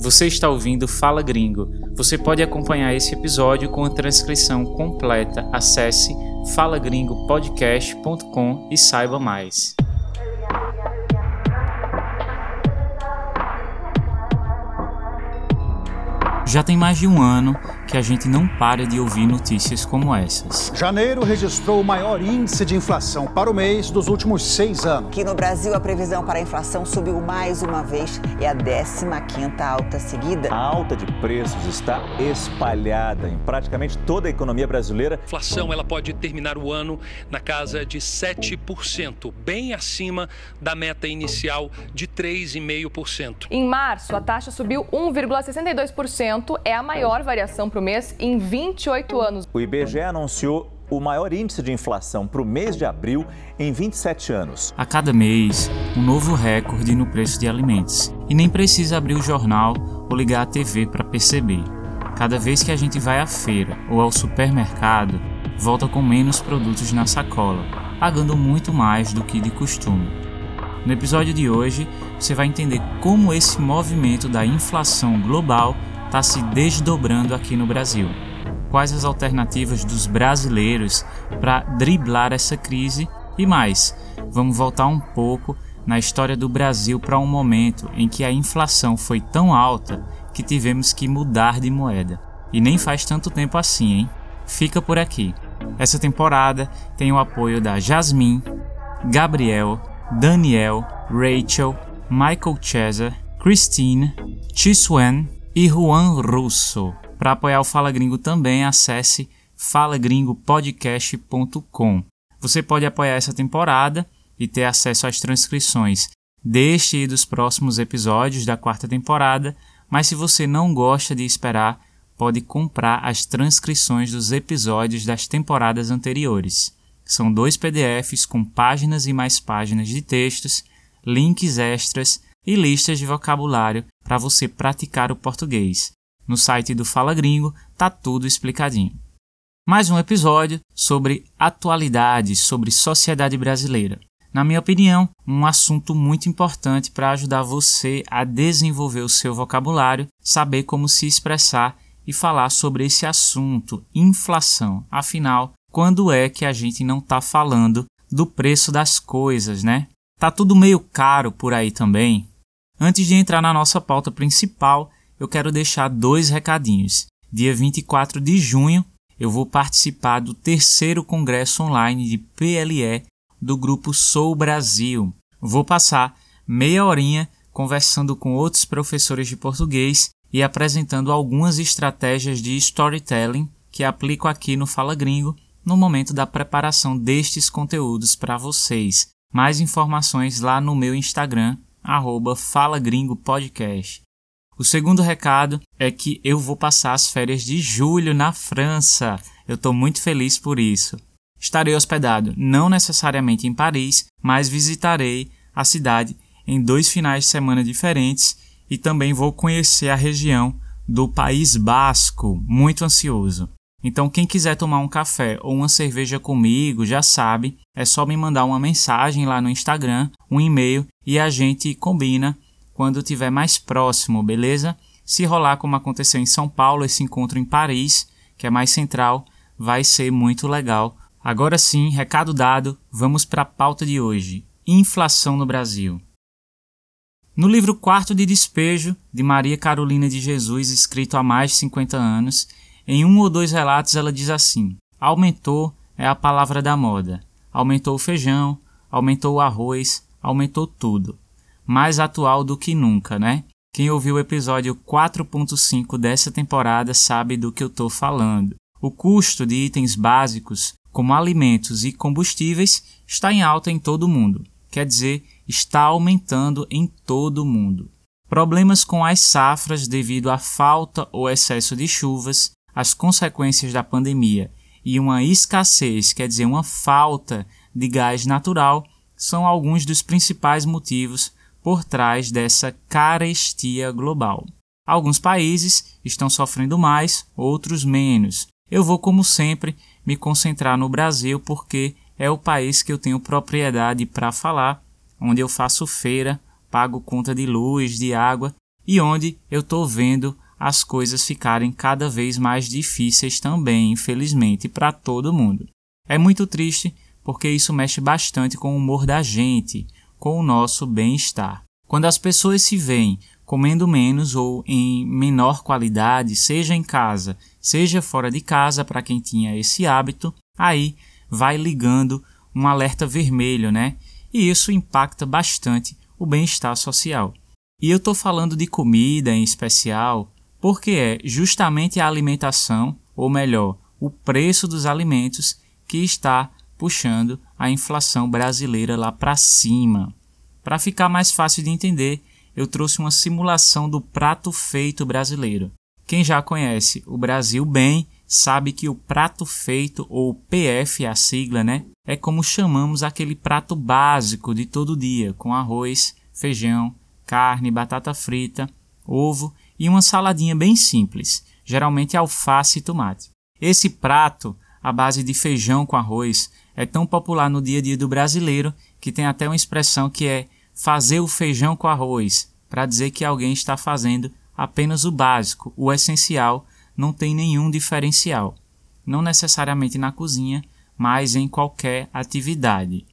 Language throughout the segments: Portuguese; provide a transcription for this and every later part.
Você está ouvindo Fala Gringo. Você pode acompanhar esse episódio com a transcrição completa. Acesse falagringopodcast.com e saiba mais. Já tem mais de um ano que a gente não para de ouvir notícias como essas. Janeiro registrou o maior índice de inflação para o mês dos últimos seis anos. Aqui no Brasil, a previsão para a inflação subiu mais uma vez. É a 15ª alta seguida. A alta de preços está espalhada em praticamente toda a economia brasileira. A inflação ela pode terminar o ano na casa de 7%, bem acima da meta inicial de 3,5%. Em março, a taxa subiu 1,62% é a maior variação para o mês em 28 anos. O IBGE anunciou o maior índice de inflação para o mês de abril em 27 anos. A cada mês, um novo recorde no preço de alimentos. E nem precisa abrir o jornal ou ligar a TV para perceber. Cada vez que a gente vai à feira ou ao supermercado, volta com menos produtos na sacola, pagando muito mais do que de costume. No episódio de hoje, você vai entender como esse movimento da inflação global está se desdobrando aqui no Brasil. Quais as alternativas dos brasileiros para driblar essa crise e mais, vamos voltar um pouco na história do Brasil para um momento em que a inflação foi tão alta que tivemos que mudar de moeda. E nem faz tanto tempo assim, hein? Fica por aqui. Essa temporada tem o apoio da Jasmine, Gabriel, Daniel, Rachel, Michael Cesar, Christine, Chiswen e Juan Russo. Para apoiar o Fala Gringo também, acesse falagringopodcast.com. Você pode apoiar essa temporada e ter acesso às transcrições deste e dos próximos episódios da quarta temporada, mas se você não gosta de esperar, pode comprar as transcrições dos episódios das temporadas anteriores. São dois PDFs com páginas e mais páginas de textos, links extras e listas de vocabulário para você praticar o português. No site do Fala Gringo tá tudo explicadinho. Mais um episódio sobre atualidades, sobre sociedade brasileira. Na minha opinião, um assunto muito importante para ajudar você a desenvolver o seu vocabulário, saber como se expressar e falar sobre esse assunto, inflação. Afinal, quando é que a gente não está falando do preço das coisas, né? Tá tudo meio caro por aí também. Antes de entrar na nossa pauta principal, eu quero deixar dois recadinhos. Dia 24 de junho, eu vou participar do terceiro congresso online de PLE do grupo Sou Brasil. Vou passar meia horinha conversando com outros professores de português e apresentando algumas estratégias de storytelling que aplico aqui no Fala Gringo no momento da preparação destes conteúdos para vocês. Mais informações lá no meu Instagram, arroba Fala Gringo Podcast. O segundo recado é que eu vou passar as férias de julho na França. Eu estou muito feliz por isso. Estarei hospedado não necessariamente em Paris, mas visitarei a cidade em dois finais de semana diferentes e também vou conhecer a região do País Basco, muito ansioso. Então, quem quiser tomar um café ou uma cerveja comigo, já sabe, é só me mandar uma mensagem lá no Instagram, um e-mail e a gente combina quando estiver mais próximo, beleza? Se rolar como aconteceu em São Paulo, esse encontro em Paris, que é mais central, vai ser muito legal. Agora sim, recado dado, vamos para a pauta de hoje: inflação no Brasil. No livro Quarto de Despejo, de Maria Carolina de Jesus, escrito há mais de 50 anos, em um ou dois relatos ela diz assim: aumentou é a palavra da moda. Aumentou o feijão, aumentou o arroz, aumentou tudo. Mais atual do que nunca, né? Quem ouviu o episódio 4.5 dessa temporada sabe do que eu estou falando. O custo de itens básicos, como alimentos e combustíveis, está em alta em todo o mundo. Quer dizer, está aumentando em todo o mundo. Problemas com as safras devido à falta ou excesso de chuvas, as consequências da pandemia e uma escassez, quer dizer, uma falta de gás natural, são alguns dos principais motivos por trás dessa carestia global. Alguns países estão sofrendo mais, outros menos. Eu vou, como sempre, me concentrar no Brasil porque é o país que eu tenho propriedade para falar, onde eu faço feira, pago conta de luz, de água e onde eu estou vendo as coisas ficarem cada vez mais difíceis também, infelizmente, para todo mundo. É muito triste porque isso mexe bastante com o humor da gente, com o nosso bem-estar. Quando as pessoas se veem comendo menos ou em menor qualidade, seja em casa, seja fora de casa, para quem tinha esse hábito, aí vai ligando um alerta vermelho, né? E isso impacta bastante o bem-estar social. E eu estou falando de comida em especial porque é justamente a alimentação, ou melhor, o preço dos alimentos, que está puxando a inflação brasileira lá para cima. Para ficar mais fácil de entender, eu trouxe uma simulação do prato feito brasileiro. Quem já conhece o Brasil bem sabe que o prato feito, ou PF, a sigla, né, é como chamamos aquele prato básico de todo dia, com arroz, feijão, carne, batata frita, ovo e uma saladinha bem simples, geralmente alface e tomate. Esse prato, à base de feijão com arroz, é tão popular no dia a dia do brasileiro que tem até uma expressão que é fazer o feijão com arroz, para dizer que alguém está fazendo apenas o básico, o essencial, não tem nenhum diferencial. Não necessariamente na cozinha, mas em qualquer atividade.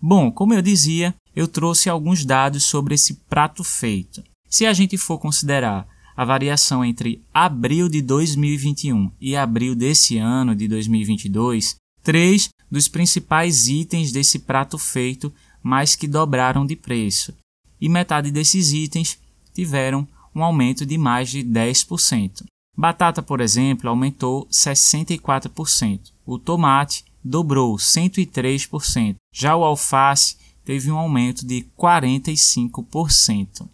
Bom, como eu dizia, eu trouxe alguns dados sobre esse prato feito. Se a gente for considerar a variação entre abril de 2021 e abril desse ano de 2022, três dos principais itens desse prato feito mais que dobraram de preço, e metade desses itens tiveram um aumento de mais de 10%. Batata, por exemplo, aumentou 64%. O tomate dobrou 103%. Já o alface teve um aumento de 45%.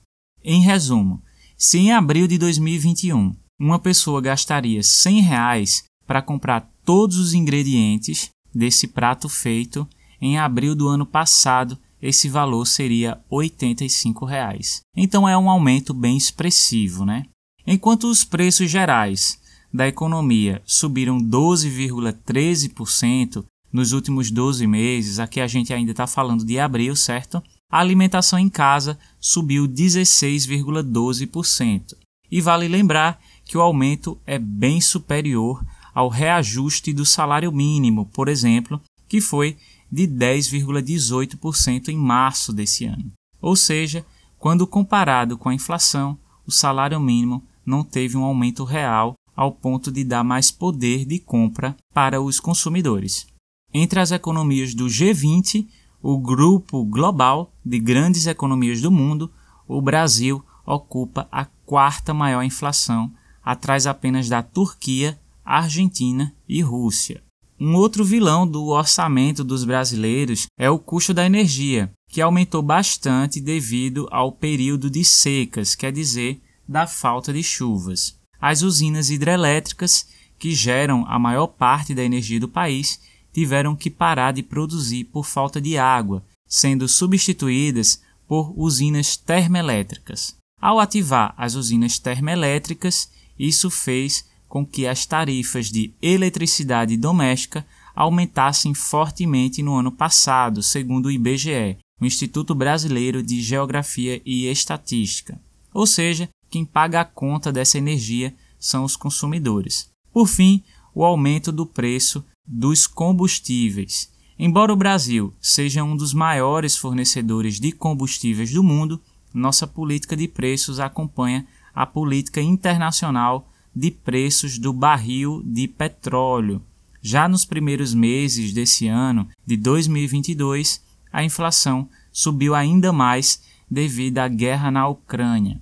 Em resumo, se em abril de 2021 uma pessoa gastaria 100 reais para comprar todos os ingredientes desse prato feito, em abril do ano passado esse valor seria 85 reais. Então é um aumento bem expressivo, né? Enquanto os preços gerais da economia subiram 12,13% nos últimos 12 meses, aqui a gente ainda está falando de abril, certo? A alimentação em casa subiu 16,12%. E vale lembrar que o aumento é bem superior ao reajuste do salário mínimo, por exemplo, que foi de 10,18% em março desse ano. Ou seja, quando comparado com a inflação, o salário mínimo não teve um aumento real ao ponto de dar mais poder de compra para os consumidores. Entre as economias do G20, o grupo global de grandes economias do mundo, o Brasil ocupa a quarta maior inflação, atrás apenas da Turquia, Argentina e Rússia. Um outro vilão do orçamento dos brasileiros é o custo da energia, que aumentou bastante devido ao período de secas, quer dizer, da falta de chuvas. As usinas hidrelétricas, que geram a maior parte da energia do país, tiveram que parar de produzir por falta de água, sendo substituídas por usinas termoelétricas. Ao ativar as usinas termoelétricas, isso fez com que as tarifas de eletricidade doméstica aumentassem fortemente no ano passado, segundo o IBGE, o Instituto Brasileiro de Geografia e Estatística. Ou seja, quem paga a conta dessa energia são os consumidores. Por fim, o aumento do preço dos combustíveis. Embora o Brasil seja um dos maiores fornecedores de combustíveis do mundo, nossa política de preços acompanha a política internacional de preços do barril de petróleo. Já nos primeiros meses desse ano, de 2022, a inflação subiu ainda mais devido à guerra na Ucrânia.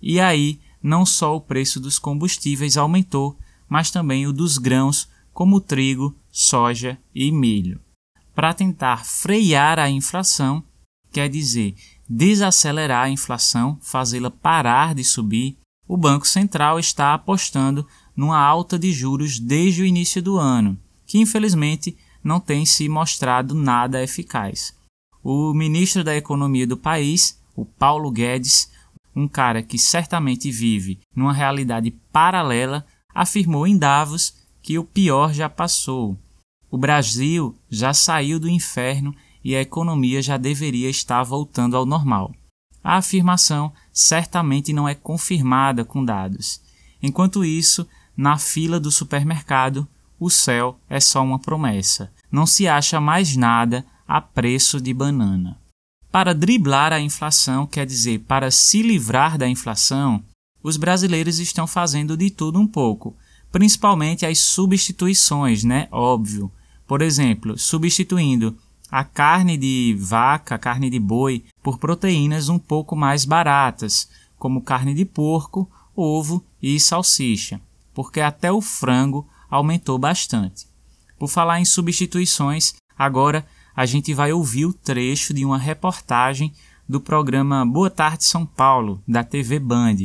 E aí, não só o preço dos combustíveis aumentou, mas também o dos grãos, como trigo, soja e milho. Para tentar frear a inflação, quer dizer, desacelerar a inflação, fazê-la parar de subir, o Banco Central está apostando numa alta de juros desde o início do ano, que infelizmente não tem se mostrado nada eficaz. O ministro da Economia do país, o Paulo Guedes, um cara que certamente vive numa realidade paralela, afirmou em Davos que o pior já passou. O Brasil já saiu do inferno e a economia já deveria estar voltando ao normal. A afirmação certamente não é confirmada com dados. Enquanto isso, na fila do supermercado, o céu é só uma promessa. Não se acha mais nada a preço de banana. Para driblar a inflação, quer dizer, para se livrar da inflação, os brasileiros estão fazendo de tudo um pouco, principalmente as substituições, né? Óbvio. Por exemplo, substituindo a carne de vaca, carne de boi, por proteínas um pouco mais baratas, como carne de porco, ovo e salsicha, porque até o frango aumentou bastante. Por falar em substituições, agora a gente vai ouvir o trecho de uma reportagem do programa Boa Tarde São Paulo, da TV Band,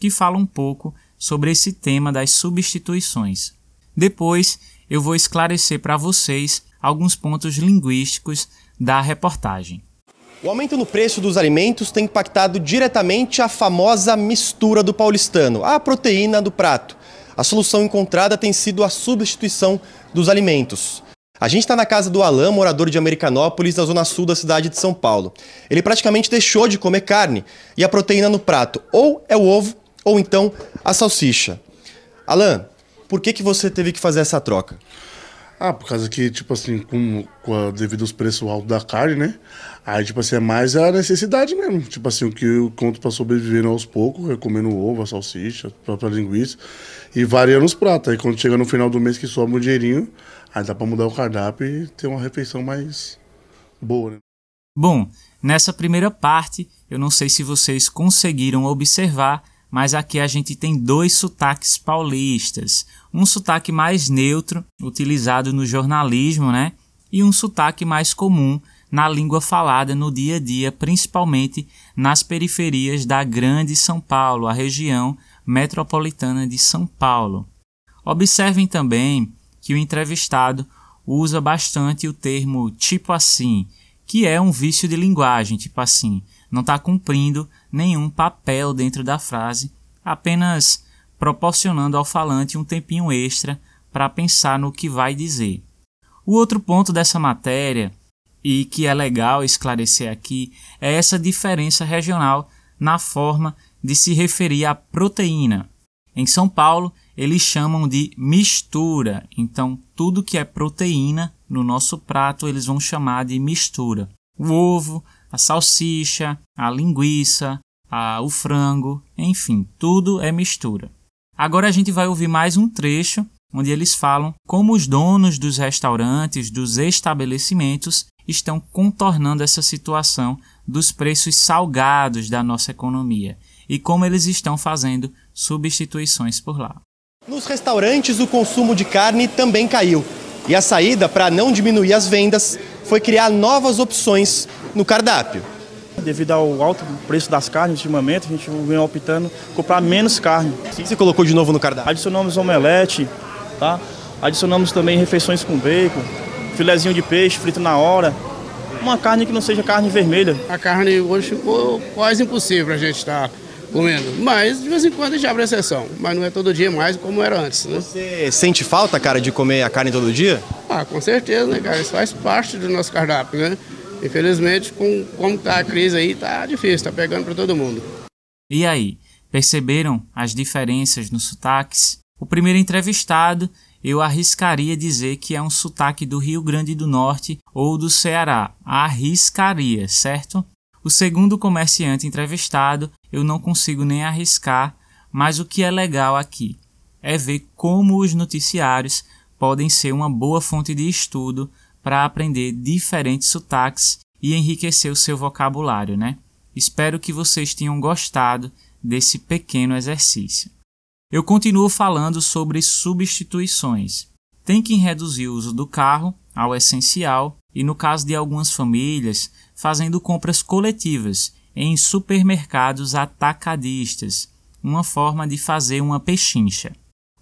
que fala um pouco sobre esse tema das substituições. Depois eu vou esclarecer para vocês alguns pontos linguísticos da reportagem. O aumento no preço dos alimentos tem impactado diretamente a famosa mistura do paulistano, a proteína do prato. A solução encontrada tem sido a substituição dos alimentos. A gente está na casa do Alain, morador de Americanópolis, na zona sul da cidade de São Paulo. Ele praticamente deixou de comer carne e a proteína no prato ou é o ovo ou então a salsicha. Alain, por que, que você teve que fazer essa troca? Ah, por causa que, tipo assim, com, com a, devido aos preços altos da carne, né? Aí, tipo assim, é mais a necessidade mesmo. Tipo assim, o que eu conto pra sobreviver aos poucos, é comendo ovo, a salsicha, a própria linguiça, e variando os pratos. Aí quando chega no final do mês que sobra um dinheirinho, aí dá pra mudar o cardápio e ter uma refeição mais boa, né? Bom, nessa primeira parte, eu não sei se vocês conseguiram observar, mas aqui a gente tem dois sotaques paulistas. Um sotaque mais neutro, utilizado no jornalismo, né? E um sotaque mais comum na língua falada no dia a dia, principalmente nas periferias da Grande São Paulo, a região metropolitana de São Paulo. Observem também que o entrevistado usa bastante o termo tipo assim, que é um vício de linguagem, tipo assim, não está cumprindo nenhum papel dentro da frase, apenas proporcionando ao falante um tempinho extra para pensar no que vai dizer. O outro ponto dessa matéria, e que é legal esclarecer aqui, é essa diferença regional na forma de se referir à proteína. Em São Paulo, eles chamam de mistura, então tudo que é proteína no nosso prato eles vão chamar de mistura. O ovo, a salsicha, a linguiça, a, o frango, enfim, tudo é mistura. Agora a gente vai ouvir mais um trecho onde eles falam como os donos dos restaurantes, dos estabelecimentos, estão contornando essa situação dos preços salgados da nossa economia e como eles estão fazendo substituições por lá. Nos restaurantes, o consumo de carne também caiu. E a saída para não diminuir as vendas foi criar novas opções no cardápio. Devido ao alto preço das carnes ultimamente, a gente vem optando comprar menos carne. O que você colocou de novo no cardápio? Adicionamos omelete, tá? Adicionamos também refeições com bacon, filezinho de peixe frito na hora. Uma carne que não seja carne vermelha. A carne hoje ficou quase impossível a gente estar tá comendo. Mas de vez em quando a gente abre exceção. Mas não é todo dia mais como era antes. Né? Você sente falta, cara, de comer a carne todo dia? Ah, com certeza, né, cara? Isso faz parte do nosso cardápio, né? Infelizmente, com como tá a crise aí, tá difícil, tá pegando para todo mundo. E aí, perceberam as diferenças nos sotaques? O primeiro entrevistado, eu arriscaria dizer que é um sotaque do Rio Grande do Norte ou do Ceará. Arriscaria, certo? O segundo comerciante entrevistado, eu não consigo nem arriscar, mas o que é legal aqui é ver como os noticiários podem ser uma boa fonte de estudo para aprender diferentes sotaques e enriquecer o seu vocabulário, né? Espero que vocês tenham gostado desse pequeno exercício. Eu continuo falando sobre substituições. Tem que reduzir o uso do carro ao essencial e, no caso de algumas famílias, fazendo compras coletivas em supermercados atacadistas, uma forma de fazer uma pechincha.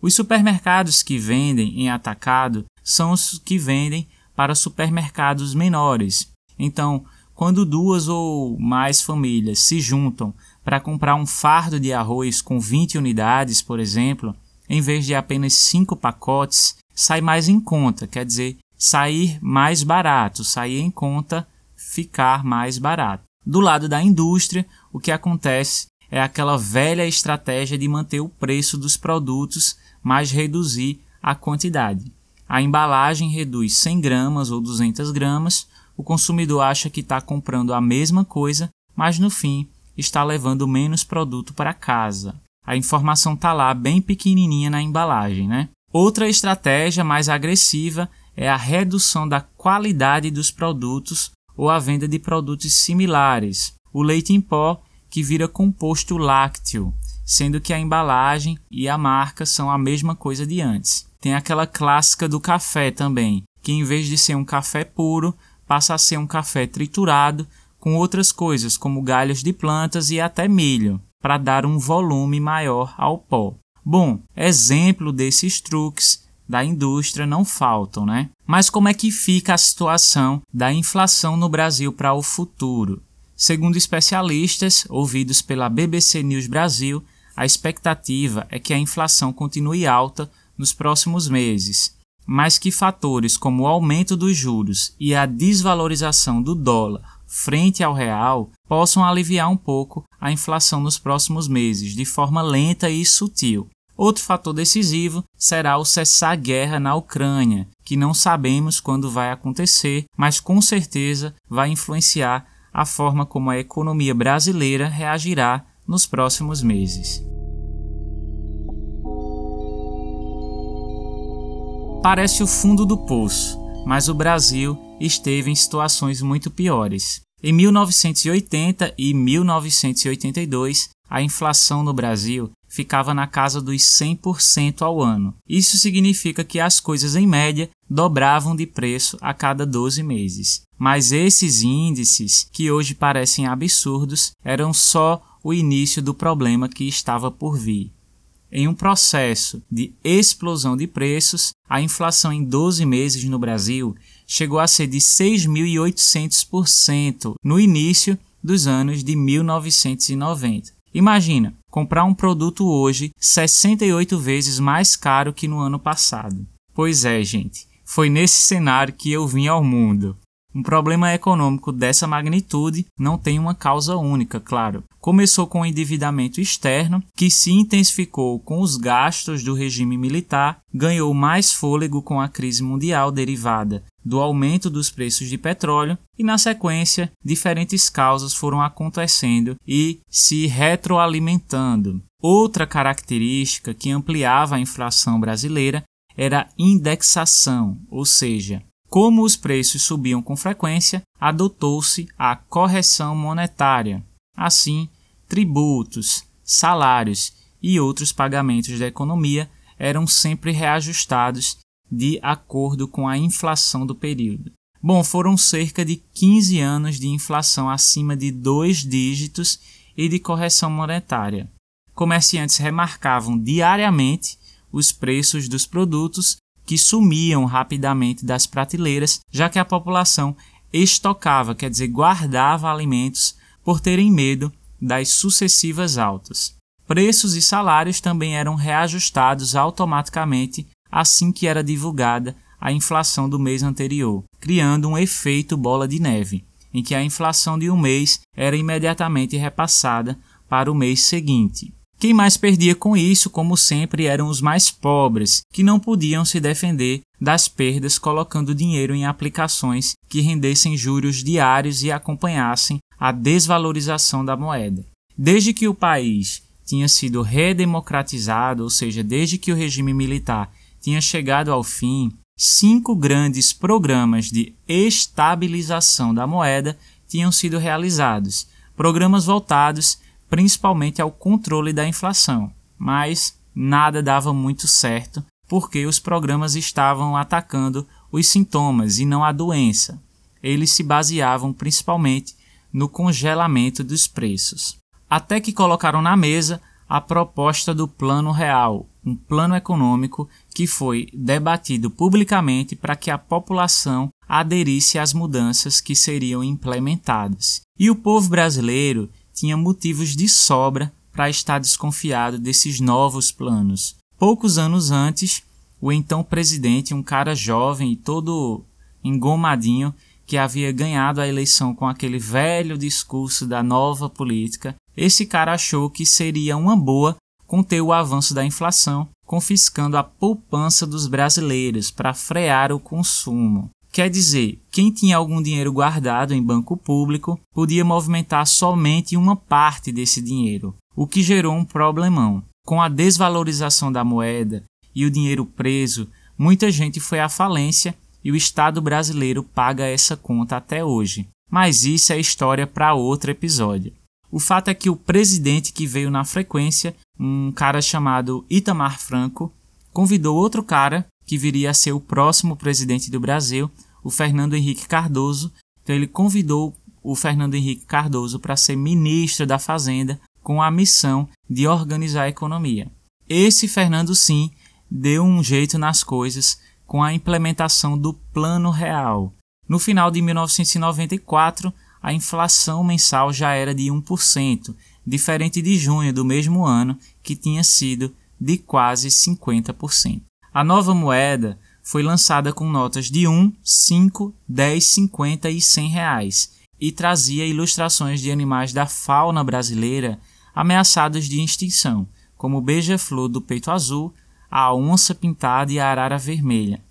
Os supermercados que vendem em atacado são os que vendem para supermercados menores. Então, quando duas ou mais famílias se juntam para comprar um fardo de arroz com 20 unidades, por exemplo, em vez de apenas 5 pacotes, sai mais em conta, quer dizer, sair mais barato, sair em conta, ficar mais barato. Do lado da indústria, o que acontece é aquela velha estratégia de manter o preço dos produtos, mas reduzir a quantidade. A embalagem reduz 100 gramas ou 200 gramas, o consumidor acha que está comprando a mesma coisa, mas no fim está levando menos produto para casa. A informação está lá bem pequenininha na embalagem, né? Outra estratégia mais agressiva é a redução da qualidade dos produtos ou a venda de produtos similares. O leite em pó que vira composto lácteo, sendo que a embalagem e a marca são a mesma coisa de antes. Tem aquela clássica do café também, que em vez de ser um café puro, passa a ser um café triturado com outras coisas como galhos de plantas e até milho, para dar um volume maior ao pó. Bom, exemplo desses truques da indústria não faltam, né? Mas como é que fica a situação da inflação no Brasil para o futuro? Segundo especialistas ouvidos pela BBC News Brasil, a expectativa é que a inflação continue alta nos próximos meses, mas que fatores como o aumento dos juros e a desvalorização do dólar frente ao real possam aliviar um pouco a inflação nos próximos meses, de forma lenta e sutil. Outro fator decisivo será o cessar a guerra na Ucrânia, que não sabemos quando vai acontecer, mas com certeza vai influenciar a forma como a economia brasileira reagirá nos próximos meses. Parece o fundo do poço, mas o Brasil esteve em situações muito piores. Em 1980 e 1982, a inflação no Brasil ficava na casa dos 100% ao ano. Isso significa que as coisas, em média, dobravam de preço a cada 12 meses. Mas esses índices, que hoje parecem absurdos, eram só o início do problema que estava por vir. Em um processo de explosão de preços, a inflação em 12 meses no Brasil chegou a ser de 6.800% no início dos anos de 1990. Imagina, comprar um produto hoje 68 vezes mais caro que no ano passado. Pois é, gente, foi nesse cenário que eu vim ao mundo. Um problema econômico dessa magnitude não tem uma causa única, claro. Começou com o endividamento externo, que se intensificou com os gastos do regime militar, ganhou mais fôlego com a crise mundial derivada do aumento dos preços de petróleo e, na sequência, diferentes causas foram acontecendo e se retroalimentando. Outra característica que ampliava a inflação brasileira era a indexação, ou seja, como os preços subiam com frequência, adotou-se a correção monetária. Assim, tributos, salários e outros pagamentos da economia eram sempre reajustados de acordo com a inflação do período. Bom, foram cerca de 15 anos de inflação acima de dois dígitos e de correção monetária. Comerciantes remarcavam diariamente os preços dos produtos que sumiam rapidamente das prateleiras, já que a população estocava, quer dizer, guardava alimentos por terem medo das sucessivas altas. Preços e salários também eram reajustados automaticamente assim que era divulgada a inflação do mês anterior, criando um efeito bola de neve, em que a inflação de um mês era imediatamente repassada para o mês seguinte. Quem mais perdia com isso, como sempre, eram os mais pobres, que não podiam se defender das perdas colocando dinheiro em aplicações que rendessem juros diários e acompanhassem a desvalorização da moeda. Desde que o país tinha sido redemocratizado, ou seja, desde que o regime militar tinha chegado ao fim, cinco grandes programas de estabilização da moeda tinham sido realizados, programas voltados principalmente ao controle da inflação, mas nada dava muito certo porque os programas estavam atacando os sintomas e não a doença. Eles se baseavam principalmente no congelamento dos preços. Até que colocaram na mesa a proposta do Plano Real, um plano econômico que foi debatido publicamente para que a população aderisse às mudanças que seriam implementadas. E o povo brasileiro tinha motivos de sobra para estar desconfiado desses novos planos. Poucos anos antes, o então presidente, um cara jovem e todo engomadinho, que havia ganhado a eleição com aquele velho discurso da nova política, esse cara achou que seria uma boa conter o avanço da inflação, confiscando a poupança dos brasileiros para frear o consumo. Quer dizer, quem tinha algum dinheiro guardado em banco público podia movimentar somente uma parte desse dinheiro, o que gerou um problemão. Com a desvalorização da moeda e o dinheiro preso, muita gente foi à falência e o Estado brasileiro paga essa conta até hoje. Mas isso é história para outro episódio. O fato é que o presidente que veio na frequência, um cara chamado Itamar Franco, convidou outro cara que viria a ser o próximo presidente do Brasil, o Fernando Henrique Cardoso. Então ele convidou o Fernando Henrique Cardoso para ser ministro da Fazenda com a missão de organizar a economia. Esse Fernando sim deu um jeito nas coisas com a implementação do Plano Real. No final de 1994, a inflação mensal já era de 1%, diferente de junho do mesmo ano, que tinha sido de quase 50%. A nova moeda foi lançada com notas de 1, 5, 10, 50 e 100 reais e trazia ilustrações de animais da fauna brasileira ameaçados de extinção, como o beija-flor do peito azul, a onça pintada e a arara vermelha.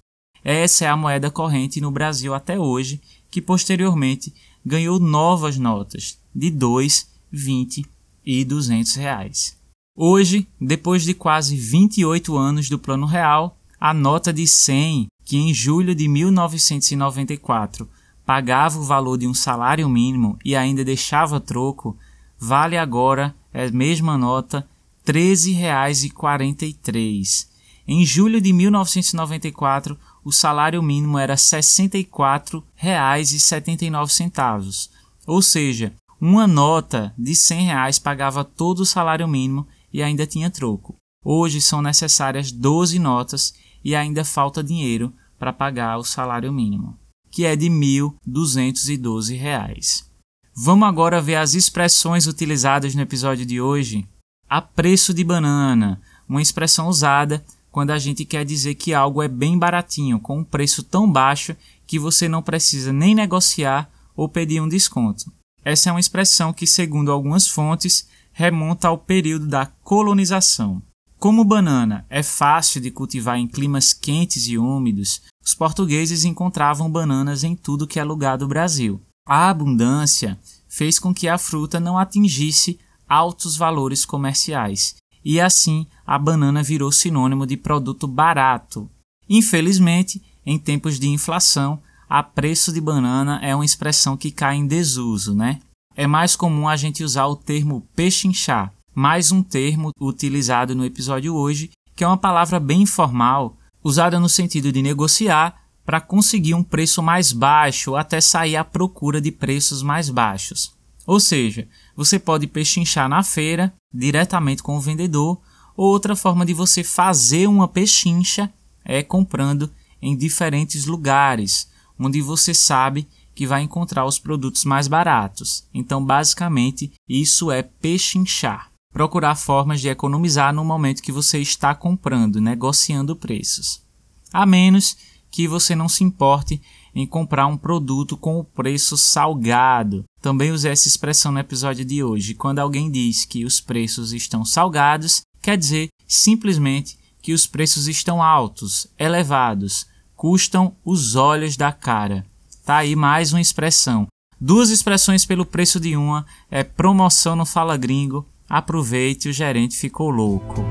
Essa é a moeda corrente no Brasil até hoje, que posteriormente ganhou novas notas de 2, 20 e 200 reais. Hoje, depois de quase 28 anos do Plano Real, a nota de 100, que em julho de 1994 pagava o valor de um salário mínimo e ainda deixava troco, vale agora a mesma nota R$ 13,43. Em julho de 1994, o salário mínimo era R$ 64,79, ou seja, uma nota de 100 reais pagava todo o salário mínimo e ainda tinha troco. Hoje são necessárias 12 notas e ainda falta dinheiro para pagar o salário mínimo, que é de 1.212 reais. Vamos agora ver as expressões utilizadas no episódio de hoje. A preço de banana, uma expressão usada quando a gente quer dizer que algo é bem baratinho, com um preço tão baixo que você não precisa nem negociar ou pedir um desconto. Essa é uma expressão que, segundo algumas fontes, remonta ao período da colonização. Como banana é fácil de cultivar em climas quentes e úmidos, os portugueses encontravam bananas em tudo que é lugar do Brasil. A abundância fez com que a fruta não atingisse altos valores comerciais e assim a banana virou sinônimo de produto barato. Infelizmente, em tempos de inflação, a preço de banana é uma expressão que cai em desuso, né? É mais comum a gente usar o termo pechinchar, mais um termo utilizado no episódio hoje, que é uma palavra bem informal, usada no sentido de negociar para conseguir um preço mais baixo até sair à procura de preços mais baixos. Ou seja, você pode pechinchar na feira diretamente com o vendedor, ou outra forma de você fazer uma pechincha é comprando em diferentes lugares, onde você sabe que vai encontrar os produtos mais baratos. Então, basicamente, isso é pechinchar. Procurar formas de economizar no momento que você está comprando, negociando preços. A menos que você não se importe em comprar um produto com o preço salgado. Também usei essa expressão no episódio de hoje. Quando alguém diz que os preços estão salgados, quer dizer simplesmente que os preços estão altos, elevados, custam os olhos da cara. Tá aí mais uma expressão. Duas expressões pelo preço de uma é promoção no Fala Gringo. Aproveite, o gerente ficou louco.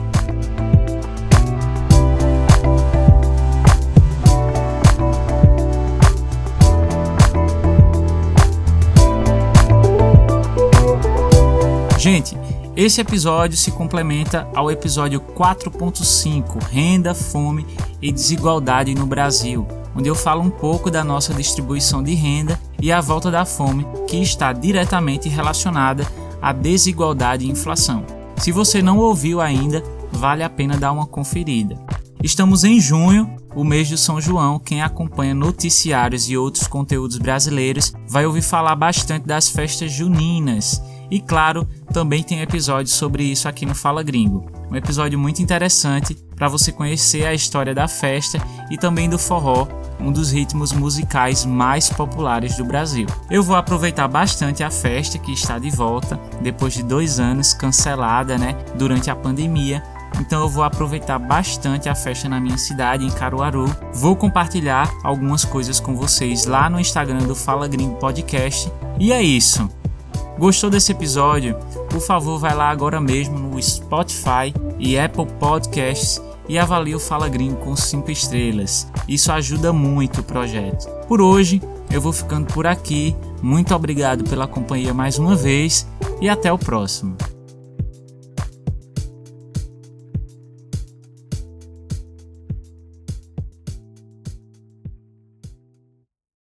Gente, esse episódio se complementa ao episódio 4.5 Renda, Fome e Desigualdade no Brasil, onde eu falo um pouco da nossa distribuição de renda e a volta da fome, que está diretamente relacionada à desigualdade e inflação. Se você não ouviu ainda, vale a pena dar uma conferida. Estamos em junho, o mês do São João. Quem acompanha noticiários e outros conteúdos brasileiros vai ouvir falar bastante das festas juninas e claro, também tem episódio sobre isso aqui no Fala Gringo. Um episódio muito interessante para você conhecer a história da festa e também do forró, um dos ritmos musicais mais populares do Brasil. Eu vou aproveitar bastante a festa que está de volta depois de dois anos cancelada, né, durante a pandemia. Então eu vou aproveitar bastante a festa na minha cidade, em Caruaru. Vou compartilhar algumas coisas com vocês lá no Instagram do Fala Gringo Podcast. E é isso. Gostou desse episódio? Por favor, vai lá agora mesmo no Spotify e Apple Podcasts e avalie o Fala Gringo com 5 estrelas. Isso ajuda muito o projeto. Por hoje, eu vou ficando por aqui. Muito obrigado pela companhia mais uma vez e até o próximo.